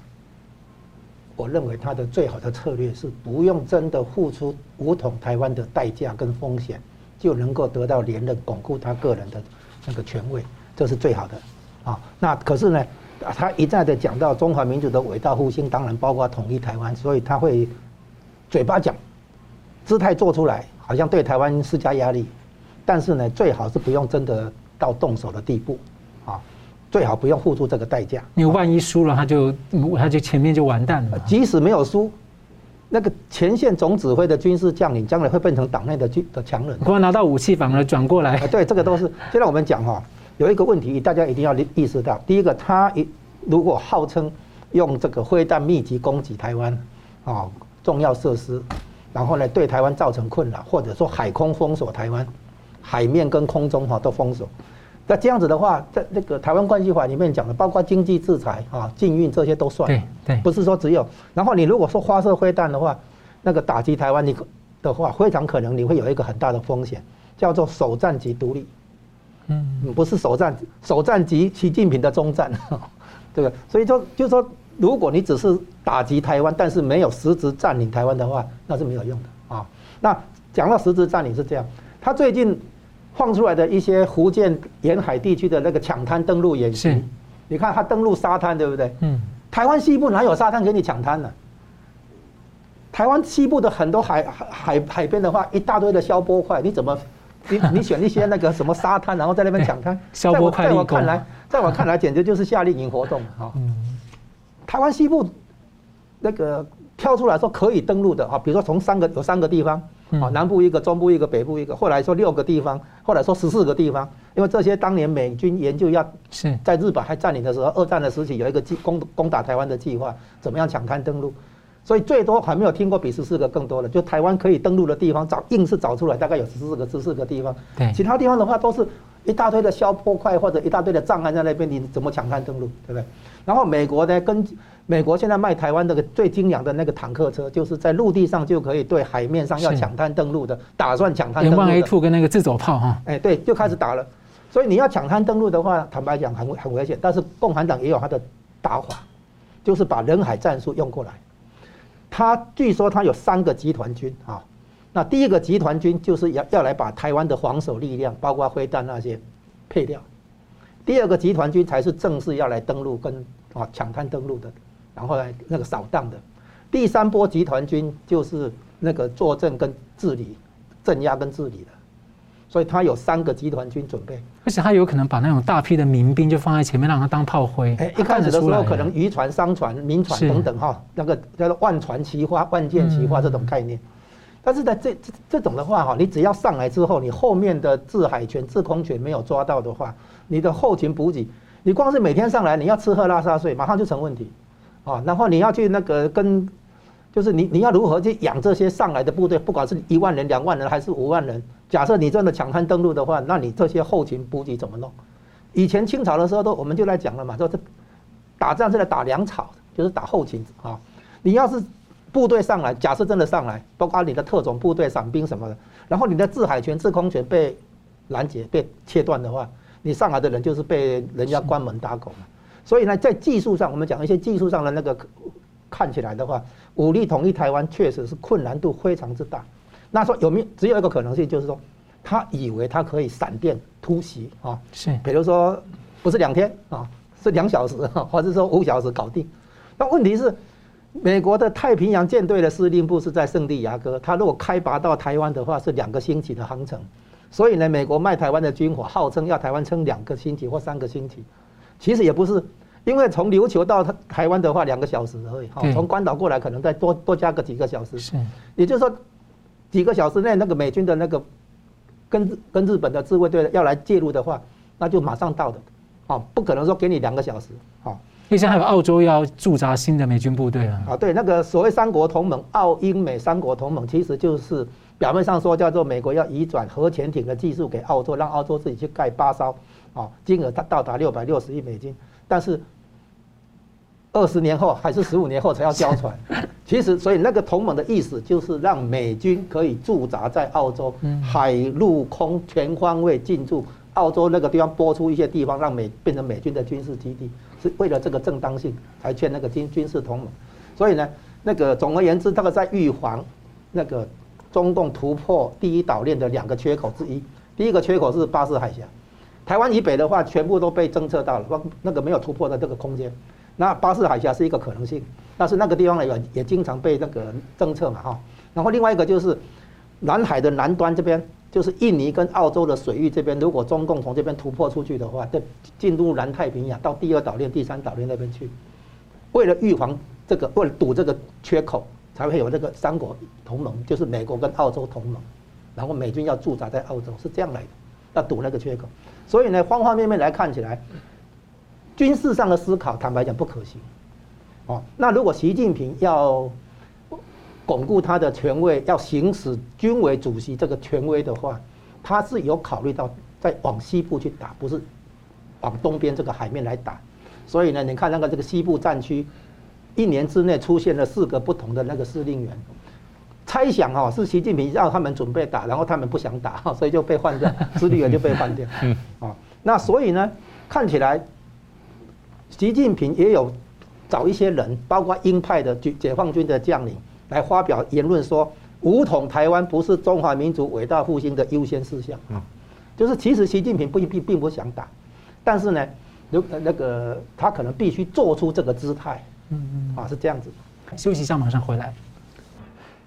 我认为他的最好的策略是不用真的付出武统台湾的代价跟风险，就能够得到连任，巩固他个人的。那个权位，这是最好的，啊，那可是呢，他一再的讲到中华民族的伟大复兴，当然包括统一台湾，所以他会嘴巴讲，姿态做出来，好像对台湾施加压力，但是呢，最好是不用真的到动手的地步，啊，最好不用付出这个代价。你万一输了，他就他就前面就完蛋了。即使没有输，那个前线总指挥的军事将领将来会变成党内的军的强人。光拿到武器反而转过来。对，这个都是。现在我们讲哈，有一个问题，大家一定要意识到：第一个，他一如果号称用这个飞弹密集攻击台湾，啊，重要设施。然后呢，对台湾造成困扰，或者说海空封锁台湾，海面跟空中哈都封锁。那这样子的话，在那个台湾关系法里面讲的，包括经济制裁啊、禁运这些都算。对对，不是说只有。然后你如果说发射飞弹的话，那个打击台湾你的话，非常可能你会有一个很大的风险，叫做首战即独立。嗯，不是首战，首战即习近平的终战，对不对？所以说，就是说。如果你只是打击台湾，但是没有实质占领台湾的话，那是没有用的啊。那讲到实质占领是这样，他最近放出来的一些福建沿海地区的那个抢滩登陆演习，你看他登陆沙滩，对不对？嗯。台湾西部哪有沙滩给你抢滩呢？台湾西部的很多海海海边的话，一大堆的消波块，你怎么你你选一些那个什么沙滩，然后在那边抢滩？消波块，在我看来，在我看来，简直就是夏令营活动 啊。台湾西部那个挑出来说可以登陆的啊，比如说从三个有三个地方啊，南部一个，中部一个，北部一个，后来说六个地方，后来说十四个地方，因为这些当年美军研究要在日本还占领的时候，二战的时期有一个计攻攻打台湾的计划，怎么样抢滩登陆，所以最多还没有听过比十四个更多的，就台湾可以登陆的地方找硬是找出来，大概有十四个十四个地方，其他地方的话都是一大堆的消波块或者一大堆的障碍在那边，你怎么抢滩登陆，对不对？然后美国呢，跟美国现在卖台湾那个最精良的那个坦克车，就是在陆地上就可以对海面上要抢滩登陆的，打算抢滩登陆的。A two 跟那个自走炮哈，哎，对，就开始打了。所以你要抢滩登陆的话，坦白讲很很危险。但是共产党也有他的打法，就是把人海战术用过来。他据说他有三个集团军啊，那第一个集团军就是要要来把台湾的防守力量，包括飞弹那些配掉。第二个集团军才是正式要来登陆跟。啊，抢滩登陆的，然后来，那个扫荡的，第三波集团军就是那个坐镇跟治理、镇压跟治理的，所以他有三个集团军准备，而且他有可能把那种大批的民兵就放在前面，让他当炮灰。哎，一开始的时候可能渔船、商船、民船等等哈，那个叫做万船齐发、万箭齐发这种概念。但是在这这这种的话哈，你只要上来之后，你后面的制海权、制空权没有抓到的话，你的后勤补给。你光是每天上来，你要吃喝拉撒睡，马上就成问题，啊，然后你要去那个跟，就是你你要如何去养这些上来的部队，不管是一万人、两万人还是五万人，假设你真的抢滩登陆的话，那你这些后勤补给怎么弄？以前清朝的时候都我们就来讲了嘛，说这打仗是来打粮草，就是打后勤啊。你要是部队上来，假设真的上来，包括你的特种部队、伞兵什么的，然后你的制海权、制空权被拦截、被切断的话。你上海的人就是被人家关门打狗嘛，所以呢，在技术上，我们讲一些技术上的那个看起来的话，武力统一台湾确实是困难度非常之大。那说有没有只有一个可能性，就是说他以为他可以闪电突袭啊，是，比如说不是两天啊，是两小时，或者说五小时搞定。那问题是，美国的太平洋舰队的司令部是在圣地亚哥，他如果开拔到台湾的话，是两个星期的航程。所以呢，美国卖台湾的军火，号称要台湾撑两个星期或三个星期，其实也不是，因为从琉球到台湾的话，两个小时而已。哈，从关岛过来可能再多多加个几个小时。是，也就是说，几个小时内那个美军的那个跟跟日本的自卫队要来介入的话，那就马上到的。啊，不可能说给你两个小时。啊，现在还有澳洲要驻扎新的美军部队啊。啊，对，那个所谓三国同盟，澳英美三国同盟，其实就是。表面上说叫做美国要移转核潜艇的技术给澳洲，让澳洲自己去盖八艘，啊，金额它到达六百六十亿美金，但是二十年后还是十五年后才要交船。其实，所以那个同盟的意思就是让美军可以驻扎在澳洲，海陆空全方位进驻澳洲那个地方，拨出一些地方让美变成美军的军事基地，是为了这个正当性才签那个军军事同盟。所以呢，那个总而言之，这个在预防那个。中共突破第一岛链的两个缺口之一，第一个缺口是巴士海峡，台湾以北的话全部都被侦测到了，那个没有突破的这个空间。那巴士海峡是一个可能性，但是那个地方也也经常被那个侦测嘛哈。然后另外一个就是南海的南端这边就是印尼跟澳洲的水域这边，如果中共从这边突破出去的话，就进入南太平洋到第二岛链、第三岛链那边去。为了预防这个，为了堵这个缺口，才会有这个三国同盟，就是美国跟澳洲同盟，然后美军要驻扎在澳洲，是这样来的，要堵那个缺口。所以呢，方方面面来看起来，军事上的思考，坦白讲不可行。哦，那如果习近平要巩固他的权威，要行使军委主席这个权威的话，他是有考虑到再往西部去打，不是往东边这个海面来打。所以呢，你看那个这个西部战区，一年之内出现了四个不同的那个司令员，猜想哦是习近平让他们准备打，然后他们不想打，所以就被换掉，司令员就被换掉。啊，那所以呢，看起来习近平也有。找一些人，包括鹰派的解解放军的将领，来发表言论说，武统台湾不是中华民族伟大复兴的优先事项。嗯，就是其实习近平不并并不想打，但是呢，如那个他可能必须做出这个姿态。嗯嗯，啊是这样子。休息一下，马上回来。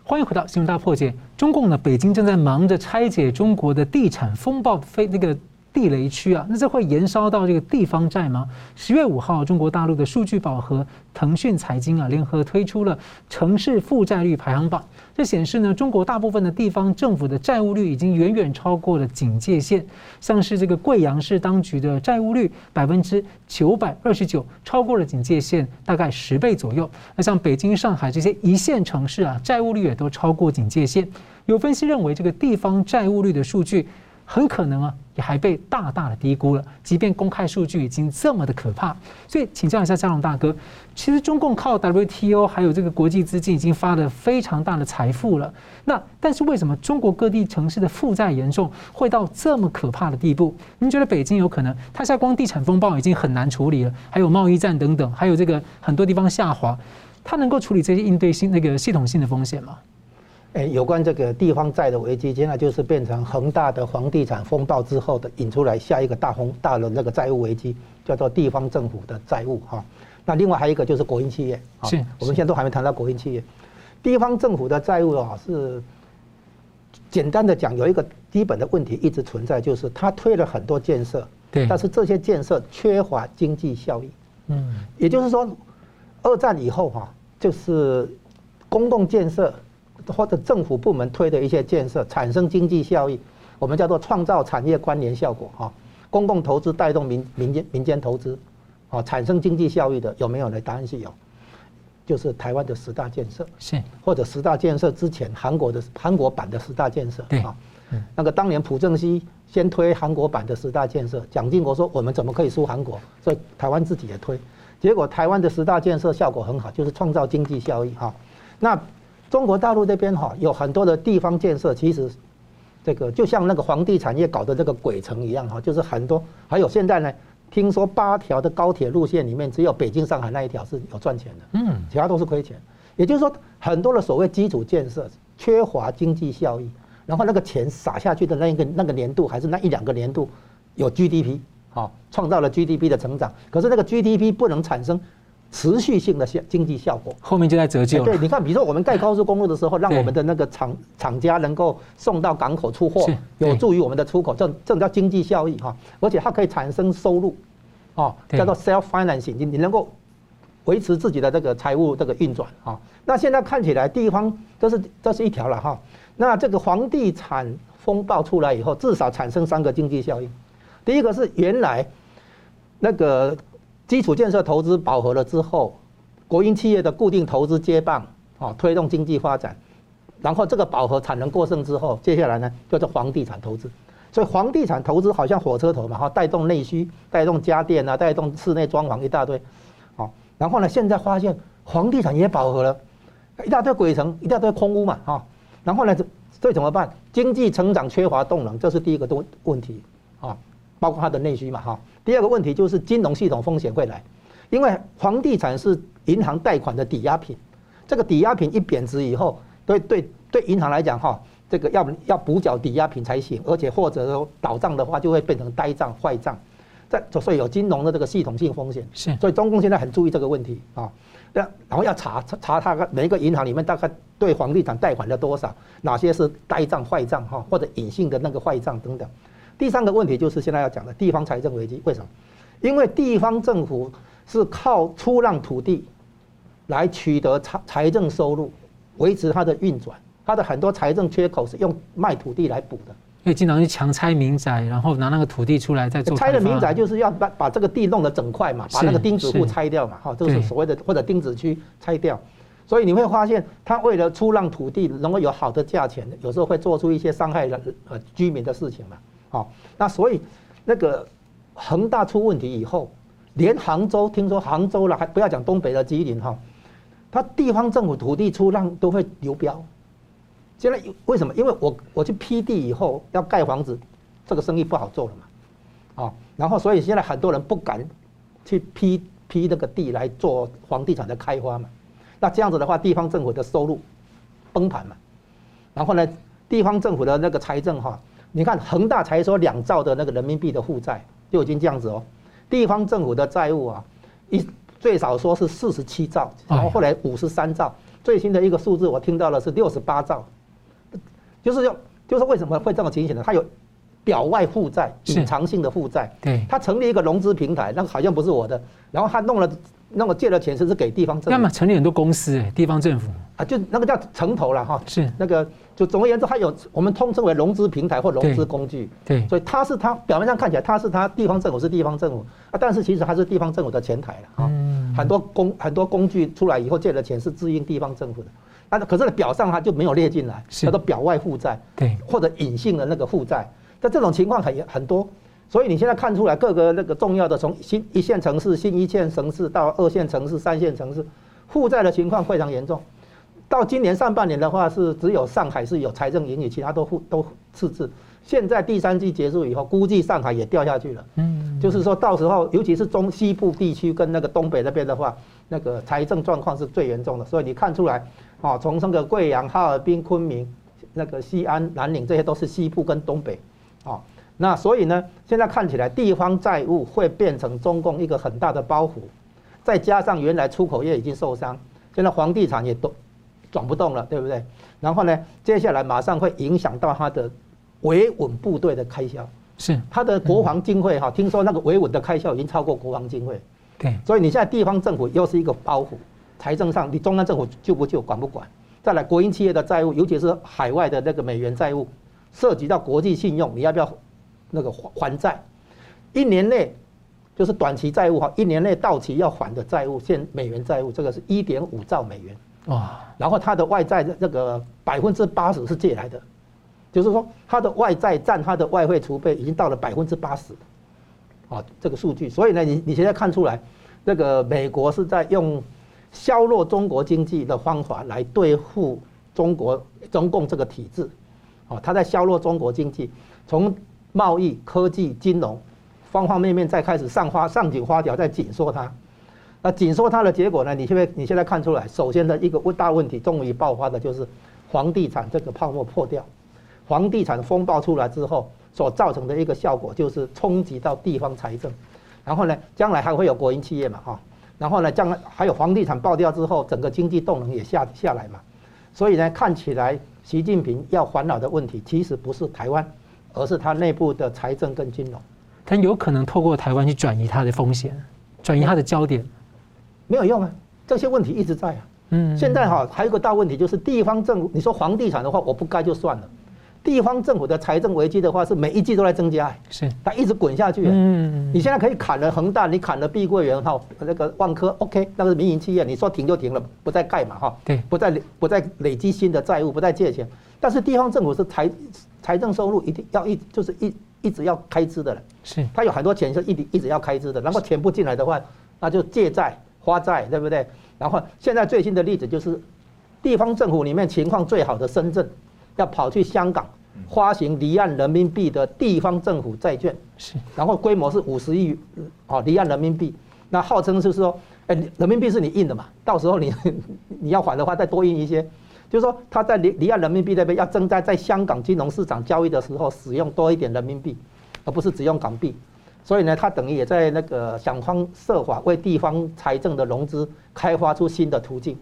欢迎回到新闻大破解。中共呢，北京正在忙着拆解中国的地产风暴非那个。地雷区啊，那这会延烧到这个地方债吗？十月五号，中国大陆的数据宝和腾讯财经啊联合推出了城市负债率排行榜。这显示呢，中国大部分的地方政府的债务率已经远远超过了警戒线。像是这个贵阳市当局的债务率百分之九百二十九，超过了警戒线大概十倍左右。那像北京、上海这些一线城市啊，债务率也都超过警戒线。有分析认为，这个地方债务率的数据。很可能啊，也还被大大的低估了。即便公开数据已经这么的可怕，所以请教一下佳龙大哥，其实中共靠 WTO 还有这个国际资金已经发了非常大的财富了。那但是为什么中国各地城市的负债严重会到这么可怕的地步？您觉得北京有可能？它现在光地产风暴已经很难处理了，还有贸易战等等，还有这个很多地方下滑，它能够处理这些应对性那个系统性的风险吗？诶，有关这个地方债的危机，现在就是变成恒大的房地产风暴之后的引出来下一个大风大的那个债务危机，叫做地方政府的债务哈。那另外还有一个就是国营企业，是，我们现在都还没谈到国营企业，地方政府的债务啊是简单的讲，有一个基本的问题一直存在，就是它推了很多建设，对，但是这些建设缺乏经济效益，嗯，也就是说，二战以后哈，就是公共建设。或者政府部门推的一些建设产生经济效益，我们叫做创造产业关联效果哈。公共投资带动民民间民间投资，啊，产生经济效益的有没有呢？答案是有，就是台湾的十大建设是，或者十大建设之前韩国的韩国版的十大建设啊。那个当年朴正熙先推韩国版的十大建设，蒋经国说我们怎么可以输韩国？所以台湾自己也推，结果台湾的十大建设效果很好，就是创造经济效益哈。那中国大陆这边哈有很多的地方建设，其实这个就像那个房地产业搞的这个鬼城一样哈，就是很多。还有现在呢，听说八条的高铁路线里面，只有北京上海那一条是有赚钱的，嗯，其他都是亏钱。也就是说，很多的所谓基础建设缺乏经济效益，然后那个钱撒下去的那一个那个年度还是那一两个年度有 GDP 好，创造了 GDP 的成长，可是那个 GDP 不能产生。持续性的效经济效果，后面就在折旧。对，你看，比如说我们盖高速公路的时候，让我们的那个厂厂家能够送到港口出货，有助于我们的出口，这这种叫经济效益哈。而且它可以产生收入，哦，叫做 self financing，你你能够维持自己的这个财务这个运转哈。那现在看起来，地方这是这是一条了哈。那这个房地产风暴出来以后，至少产生三个经济效应。第一个是原来那个。基础建设投资饱和了之后，国营企业的固定投资接棒，啊，推动经济发展。然后这个饱和产能过剩之后，接下来呢，就是房地产投资。所以房地产投资好像火车头嘛，哈，带动内需，带动家电啊，带动室内装潢一大堆，好。然后呢，现在发现房地产也饱和了，一大堆鬼城，一大堆空屋嘛，哈。然后呢，这这怎么办？经济成长缺乏动能，这是第一个多问题，啊，包括它的内需嘛，哈。第二个问题就是金融系统风险会来，因为房地产是银行贷款的抵押品，这个抵押品一贬值以后，对对对银行来讲哈，这个要要补缴抵押品才行，而且或者说倒账的话就会变成呆账坏账，在所以有金融的这个系统性风险。是，所以中共现在很注意这个问题啊。那然后要查查查他每一个银行里面大概对房地产贷款了多少，哪些是呆账坏账哈，或者隐性的那个坏账等等。第三个问题就是现在要讲的地方财政危机，为什么？因为地方政府是靠出让土地来取得财财政收入，维持它的运转，它的很多财政缺口是用卖土地来补的。因为经常去强拆民宅，然后拿那个土地出来再做。拆了民宅就是要把把这个地弄得整块嘛，把那个钉子户拆掉嘛，哈，这个是所谓的或者钉子区拆掉。所以你会发现，他为了出让土地能够有好的价钱，有时候会做出一些伤害了呃居民的事情嘛，好，那所以那个恒大出问题以后，连杭州听说杭州了，还不要讲东北的吉林哈，他地方政府土地出让都会流标。现在为什么？因为我我去批地以后要盖房子，这个生意不好做了嘛，啊，然后所以现在很多人不敢去批批那个地来做房地产的开发嘛，那这样子的话，地方政府的收入崩盘嘛，然后呢，地方政府的那个财政哈，你看恒大才说两兆的那个人民币的负债就已经这样子哦，地方政府的债务啊，一最少说是四十七兆，然后后来五十三兆，最新的一个数字我听到了是六十八兆。就是要，就是为什么会这么情形呢？它有表外负债，隐藏性的负债。对。他成立一个融资平台，那个好像不是我的，然后他弄了，那么借了钱是是给地方政府。那么成立很多公司，地方政府啊，就那个叫城投了哈。是。那个就总而言之，它有我们通称为融资平台或融资工具。对。所以它是它表面上看起来它是它地方政府是地方政府啊，但是其实它是地方政府的前台了啊。嗯。很多工很多工具出来以后借的钱是支应地方政府的。啊，可是表上它就没有列进来，叫做表外负债，对，或者隐性的那个负债。但这种情况很很多，所以你现在看出来各个那个重要的，从新一线城市、新一线城市到二线城市、三线城市，负债的情况非常严重。到今年上半年的话，是只有上海是有财政盈余，其他都负都赤字。现在第三季结束以后，估计上海也掉下去了。嗯，就是说到时候，尤其是中西部地区跟那个东北那边的话，那个财政状况是最严重的。所以你看出来。啊，从那个贵阳、哈尔滨、昆明、那个西安、南宁，这些都是西部跟东北，啊，那所以呢，现在看起来地方债务会变成中共一个很大的包袱，再加上原来出口业已经受伤，现在房地产也都转不动了，对不对？然后呢，接下来马上会影响到他的维稳部队的开销，是他的国防经费哈，听说那个维稳的开销已经超过国防经费，对，所以你现在地方政府又是一个包袱。财政上，你中央政府救不救，管不管？再来，国营企业的债务，尤其是海外的那个美元债务，涉及到国际信用，你要不要那个还还债？一年内就是短期债务哈，一年内到期要还的债务，现美元债务，这个是一点五兆美元哇。然后它的外债的这个百分之八十是借来的，就是说它的外债占它的外汇储备已经到了百分之八十，啊，这个数据。所以呢，你你现在看出来，这个美国是在用。削弱中国经济的方法来对付中国中共这个体制，啊，他在削弱中国经济，从贸易、科技、金融方方面面再开始上花上紧花条，再紧缩它。那紧缩它的结果呢？你现在你现在看出来，首先的一个大问题，终于爆发的就是房地产这个泡沫破掉，房地产风暴出来之后所造成的一个效果就是冲击到地方财政，然后呢，将来还会有国营企业嘛，哈。然后呢，将来还有房地产爆掉之后，整个经济动能也下下来嘛。所以呢，看起来习近平要烦恼的问题，其实不是台湾，而是他内部的财政跟金融。他有可能透过台湾去转移他的风险，转移他的焦点，没有用啊。这些问题一直在啊。嗯。现在哈还有一个大问题就是地方政府，你说房地产的话，我不盖就算了。地方政府的财政危机的话，是每一季都在增加，是它一直滚下去。嗯，你现在可以砍了恒大，你砍了碧桂园哈，那个万科，OK，那个是民营企业，你说停就停了，不再盖嘛哈。对，不再不再累积新的债务，不再借钱。但是地方政府是财财政收入一定要一就是一一直要开支的了。是，它有很多钱是一一直要开支的，然后钱不进来的话，那就借债花债，对不对？然后现在最新的例子就是，地方政府里面情况最好的深圳。要跑去香港发行离岸人民币的地方政府债券，是，然后规模是五十亿，哦，离岸人民币，那号称就是说，哎，人民币是你印的嘛，到时候你 你要还的话再多印一些，就是说他在离离岸人民币那边要增加在香港金融市场交易的时候使用多一点人民币，而不是只用港币，所以呢，他等于也在那个想方设法为地方财政的融资开发出新的途径。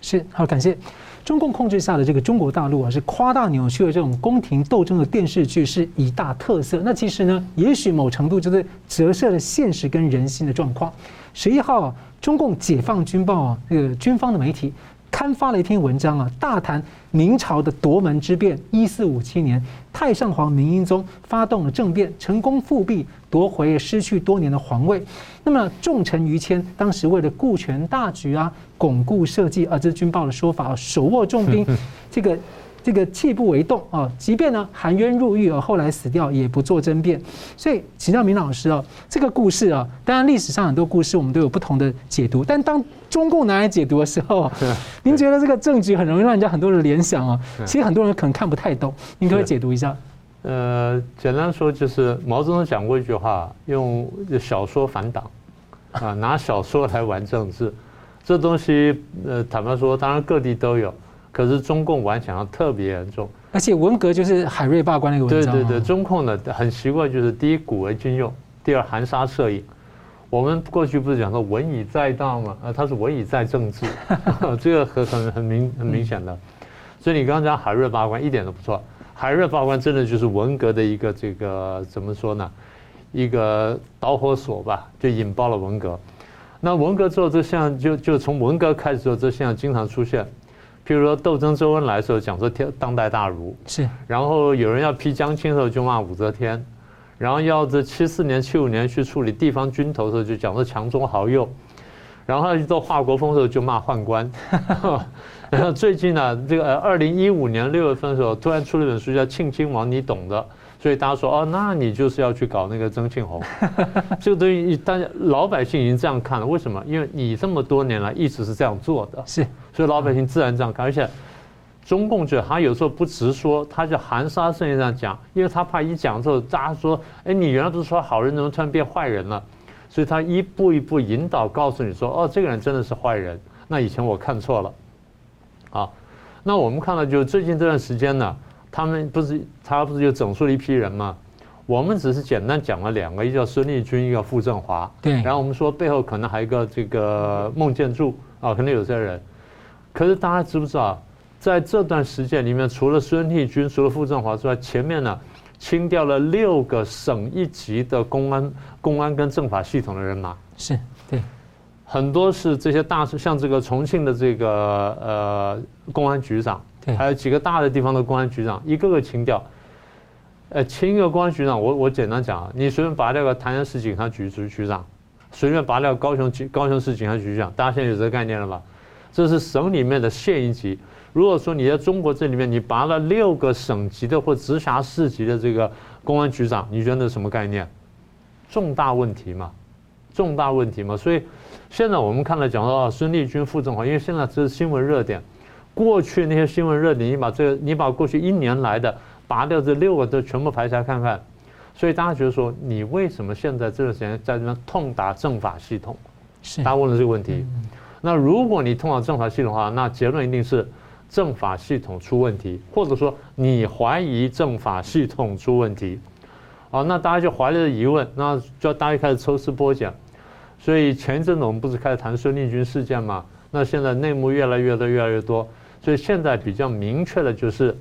是，好，感谢。中共控制下的这个中国大陆啊，是夸大扭曲的这种宫廷斗争的电视剧是一大特色。那其实呢，也许某程度就是折射了现实跟人心的状况。十一号，中共解放军报啊，这个军方的媒体。刊发了一篇文章啊，大谈明朝的夺门之变。一四五七年，太上皇明英宗发动了政变，成功复辟，夺回失去多年的皇位。那么重臣于谦，当时为了顾全大局啊，巩固社稷啊，这是军报的说法，手握重兵，这个。这个气不为动啊，即便呢含冤入狱而后来死掉，也不做争辩。所以请教明老师啊，这个故事啊，当然历史上很多故事我们都有不同的解读，但当中共拿来解读的时候，您觉得这个政局很容易让人家很多人联想啊。其实很多人可能看不太懂，您可以解读一下。呃，简单说就是毛泽东讲过一句话：用小说反党啊，拿小说来玩政治，这东西呃，坦白说，当然各地都有。可是中共顽强特别严重，而且文革就是海瑞罢官那个文章。对对对，中共呢很奇怪，就是第一古为今用，第二含沙射影。我们过去不是讲说文以载道嘛？啊，他是文以载政治，这个很很很明很明显的。所以你刚刚讲海瑞罢官一点都不错，海瑞罢官真的就是文革的一个这个怎么说呢？一个导火索吧，就引爆了文革。那文革之后，这现象就就从文革开始之后，这现象经常出现。譬如说，斗争周恩来的时候讲说天当代大儒。是，然后有人要批江青的时候就骂武则天，然后要这七四年、七五年去处理地方军头的时候就讲说强中豪右，然后要去做华国锋的时候就骂宦官，然后最近呢，这个二零一五年六月份的时候突然出了一本书叫《庆亲王你懂的》。所以大家说哦，那你就是要去搞那个曾庆红，这个东西，大家老百姓已经这样看了。为什么？因为你这么多年来一直是这样做的，是，所以老百姓自然这样看。而且中共就他有时候不直说，他就含沙射影这样讲，因为他怕一讲之后，大家说，哎，你原来不是说好人，怎么突然变坏人了？所以他一步一步引导，告诉你说，哦，这个人真的是坏人。那以前我看错了，啊，那我们看到就最近这段时间呢。他们不是他不是就整出了一批人吗？我们只是简单讲了两个，一个叫孙立军，一个傅政华。对。然后我们说背后可能还有一个这个孟建柱啊，可能有这些人。可是大家知不知道，在这段时间里面，除了孙立军，除了傅政华之外，前面呢清掉了六个省一级的公安、公安跟政法系统的人马。是对。很多是这些大，像这个重庆的这个呃公安局长。还有几个大的地方的公安局长，一个个清掉。呃，清一个公安局长，我我简单讲啊，你随便拔掉个台南市警察局局局长，随便拔掉高雄高雄市警察局局长，大家现在有这个概念了吧？这是省里面的县一级。如果说你在中国这里面，你拔了六个省级的或直辖市级的这个公安局长，你觉得那是什么概念？重大问题嘛，重大问题嘛。所以现在我们看到讲到孙立军、傅政华，因为现在这是新闻热点。过去那些新闻热点，你把这个，你把过去一年来的拔掉这六个都全部排查看看，所以大家觉得说，你为什么现在这段时间在这边痛打政法系统？是，大家问了这个问题。那如果你通往政法系统的话，那结论一定是政法系统出问题，或者说你怀疑政法系统出问题。好，那大家就怀了疑问，那就要大家开始抽丝剥茧。所以前一阵子我们不是开始谈孙立军事件吗？那现在内幕越来越多，越来越多。所以现在比较明确的就是，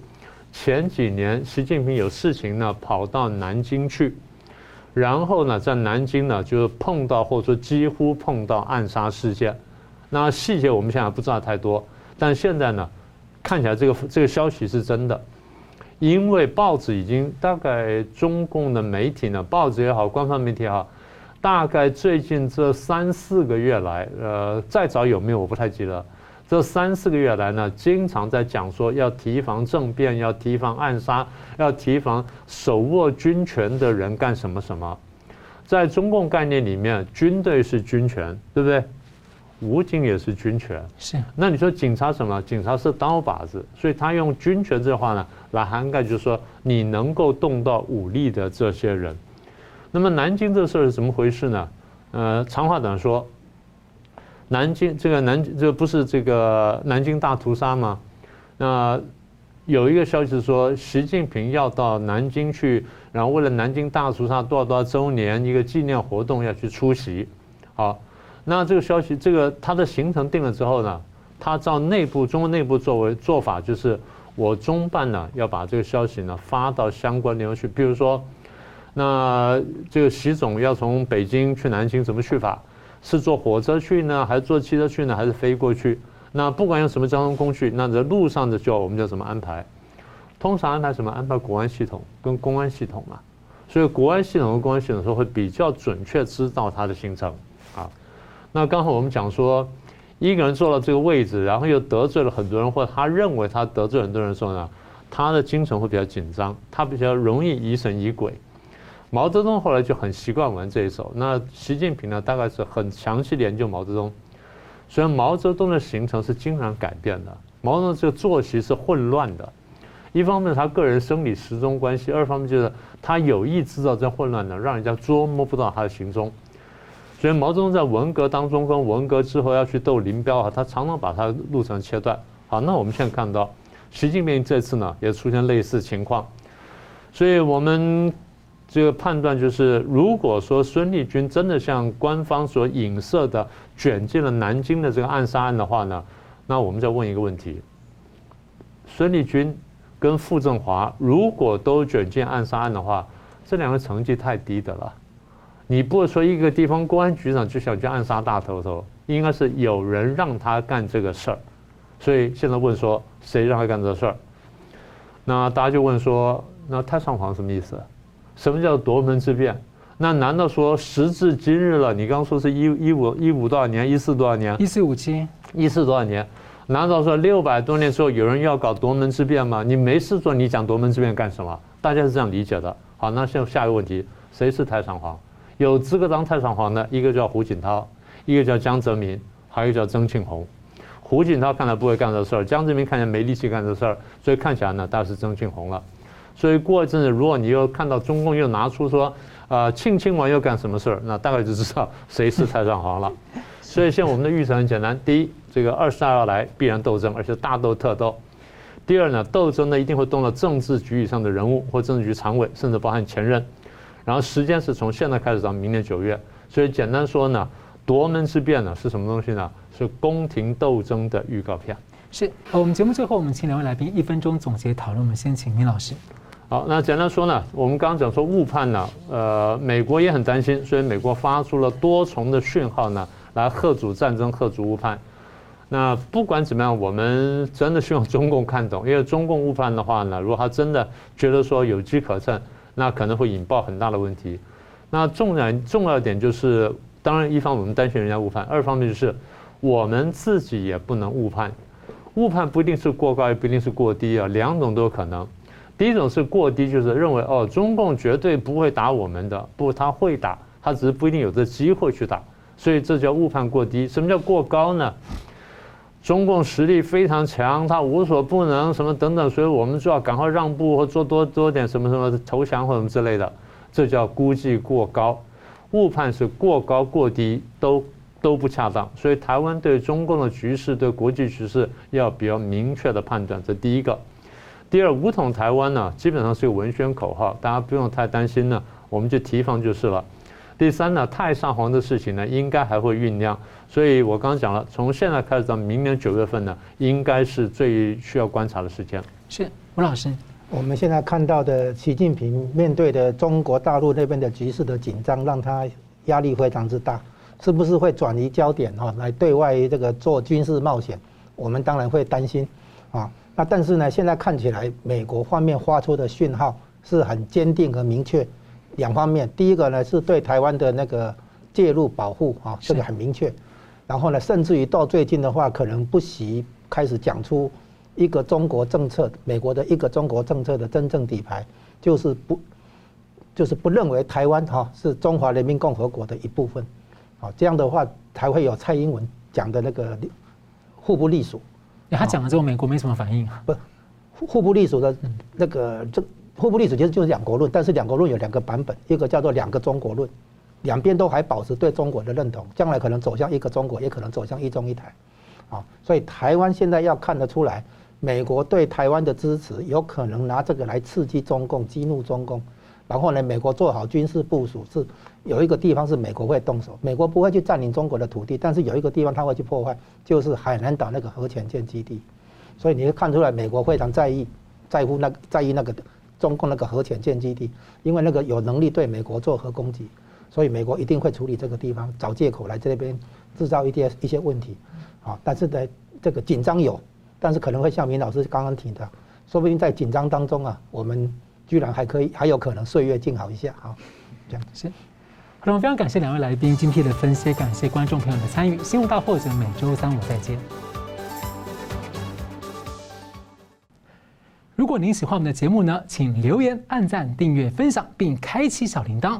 前几年习近平有事情呢，跑到南京去，然后呢，在南京呢就是碰到或者说几乎碰到暗杀事件。那细节我们现在不知道太多，但现在呢，看起来这个这个消息是真的，因为报纸已经大概中共的媒体呢，报纸也好，官方媒体也好，大概最近这三四个月来，呃，再早有没有我不太记得。这三四个月来呢，经常在讲说要提防政变，要提防暗杀，要提防手握军权的人干什么什么。在中共概念里面，军队是军权，对不对？武警也是军权。是。那你说警察什么？警察是刀把子，所以他用军权这话呢来涵盖，就是说你能够动到武力的这些人。那么南京这事儿是怎么回事呢？呃，长话短说。南京这个南这不是这个南京大屠杀吗？那有一个消息是说，习近平要到南京去，然后为了南京大屠杀多少多少周年一个纪念活动要去出席。好，那这个消息，这个他的行程定了之后呢，他照内部中国内部作为做法，就是我中办呢要把这个消息呢发到相关地方去，比如说，那这个习总要从北京去南京怎么去法？是坐火车去呢，还是坐汽车去呢，还是飞过去？那不管用什么交通工具，那在路上的就我们叫怎么安排？通常安排什么？安排国安系统跟公安系统嘛。所以国安系统和公安系统说会比较准确知道他的行程啊。那刚好我们讲说，一个人坐到这个位置，然后又得罪了很多人，或者他认为他得罪很多人的时候呢，他的精神会比较紧张，他比较容易疑神疑鬼。毛泽东后来就很习惯玩这一手。那习近平呢，大概是很详细研究毛泽东。虽然毛泽东的行程是经常改变的，毛泽东这个作息是混乱的。一方面他个人生理时钟关系，二方面就是他有意制造这混乱的，让人家捉摸不到他的行踪。所以毛泽东在文革当中跟文革之后要去斗林彪啊，他常常把他路程切断。好，那我们现在看到习近平这次呢也出现类似情况，所以我们。这个判断就是，如果说孙立军真的像官方所影射的卷进了南京的这个暗杀案的话呢，那我们再问一个问题：孙立军跟傅政华如果都卷进暗杀案的话，这两个成绩太低的了。你不是说一个地方公安局长就想去暗杀大头头，应该是有人让他干这个事儿。所以现在问说谁让他干这事儿？那大家就问说，那太上皇什么意思？什么叫夺门之变？那难道说时至今日了？你刚刚说是一一五一五多少年？一四多少年？一四五七，一四多少年？难道说六百多年之后有人要搞夺门之变吗？你没事做，你讲夺门之变干什么？大家是这样理解的。好，那现在下一个问题，谁是太上皇？有资格当太上皇的，一个叫胡锦涛，一个叫江泽民，还有一个叫曾庆红。胡锦涛看来不会干这事儿，江泽民看起来没力气干这事儿，所以看起来呢，大概是曾庆红了。所以过一阵子，如果你又看到中共又拿出说，呃，庆亲王又干什么事儿，那大概就知道谁是太上皇了。所以现在我们的预测很简单：第一，这个二十大要来，必然斗争，而且大斗特斗；第二呢，斗争呢一定会动到政治局以上的人物或政治局常委，甚至包含前任。然后时间是从现在开始到明年九月。所以简单说呢，夺门之变呢是什么东西呢？是宫廷斗争的预告片。是。我们节目最后，我们请两位来宾一分钟总结讨论。我们先请明老师。好，那简单说呢，我们刚刚讲说误判呢，呃，美国也很担心，所以美国发出了多重的讯号呢，来吓阻战争、吓阻误判。那不管怎么样，我们真的希望中共看懂，因为中共误判的话呢，如果他真的觉得说有机可乘，那可能会引爆很大的问题。那重要重要点就是，当然一方我们担心人家误判，二方面就是我们自己也不能误判。误判不一定是过高，也不一定是过低啊，两种都有可能。第一种是过低，就是认为哦，中共绝对不会打我们的，不，他会打，他只是不一定有这机会去打，所以这叫误判过低。什么叫过高呢？中共实力非常强，他无所不能，什么等等，所以我们就要赶快让步或做多多点什么什么投降或什么之类的，这叫估计过高。误判是过高过低都都不恰当，所以台湾对中共的局势、对国际局势要比较明确的判断，这第一个。第二，武统台湾呢，基本上是个文宣口号，大家不用太担心呢，我们就提防就是了。第三呢，太上皇的事情呢，应该还会酝酿，所以我刚刚讲了，从现在开始到明年九月份呢，应该是最需要观察的时间。是吴老师，我们现在看到的习近平面对的中国大陆那边的局势的紧张，让他压力非常之大，是不是会转移焦点哈，来对外这个做军事冒险？我们当然会担心啊。那但是呢，现在看起来美国方面发出的讯号是很坚定和明确，两方面。第一个呢是对台湾的那个介入保护啊，这个很明确。然后呢，甚至于到最近的话，可能不惜开始讲出一个中国政策，美国的一个中国政策的真正底牌，就是不，就是不认为台湾哈是中华人民共和国的一部分。啊，这样的话才会有蔡英文讲的那个互不隶属。他讲了之后，美国没什么反应啊？不，互不隶属的那个这互不隶属其实就是两国论，但是两国论有两个版本，一个叫做两个中国论，两边都还保持对中国的认同，将来可能走向一个中国，也可能走向一中一台，啊，所以台湾现在要看得出来，美国对台湾的支持有可能拿这个来刺激中共、激怒中共，然后呢，美国做好军事部署，是有一个地方是美国会动手，美国不会去占领中国的土地，但是有一个地方他会去破坏，就是海南岛那个核潜舰基地，所以你会看出来美国非常在意、在乎那个、在意那个中共那个核潜舰基地，因为那个有能力对美国做核攻击。所以美国一定会处理这个地方，找借口来这边制造一些一些问题，啊，但是呢，这个紧张有，但是可能会像明老师刚刚提的，说不定在紧张当中啊，我们居然还可以还有可能岁月静好一下，好，这样是。好了，我非常感谢两位来宾精辟的分析，感谢观众朋友的参与。新闻大破者每周三五再见。如果您喜欢我们的节目呢，请留言、按赞、订阅、分享，并开启小铃铛。